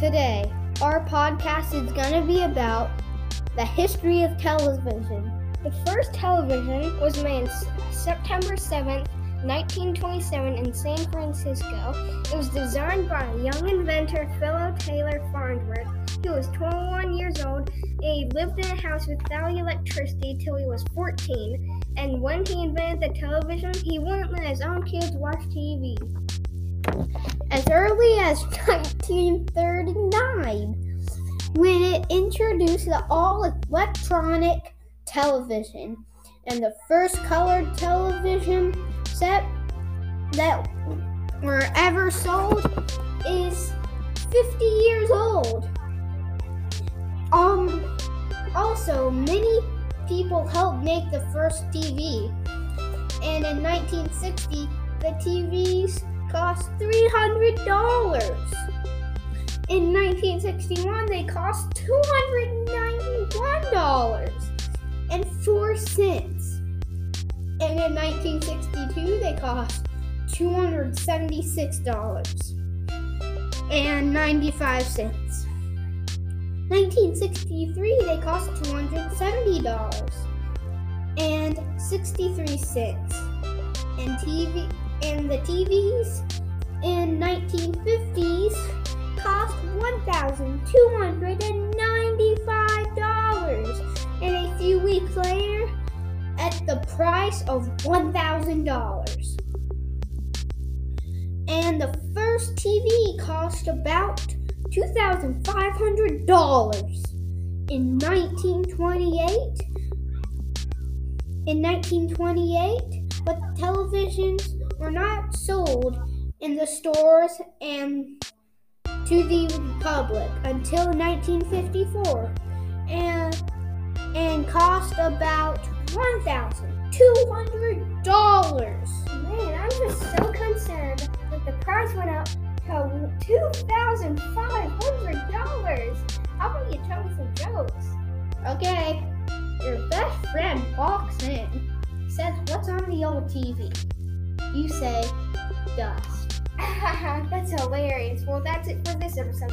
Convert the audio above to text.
Today, our podcast is going to be about the history of television. The first television was made September 7th, 1927 in San Francisco. It was designed by a young inventor, Philo Taylor Farnsworth. He was 21 years old and he lived in a house without electricity till he was 14. And when he invented the television, he wouldn't let his own kids watch TV. As early as 1939, when it introduced the all electronic television and the first colored television set that were ever sold is 50 years old. Um also many people helped make the first TV. And in 1960 the TVs cost $300. In 1961 they cost $291 and 4 cents. And in 1962, they cost $276 and 95 cents. 1963, they cost $270 and 63 cents. And TV and the TVs in 1950s cost $1,295 and a few weeks later at the price of $1,000. And the first TV cost about $2,500 in 1928. In 1928, but televisions sold in the stores and to the public until 1954 and and cost about $1,200. Man, I'm just so concerned that the price went up to $2,500. How about you tell me some jokes? Okay, your best friend walks in, says, What's on the old TV? You say, Dust. that's hilarious. Well, that's it for this episode.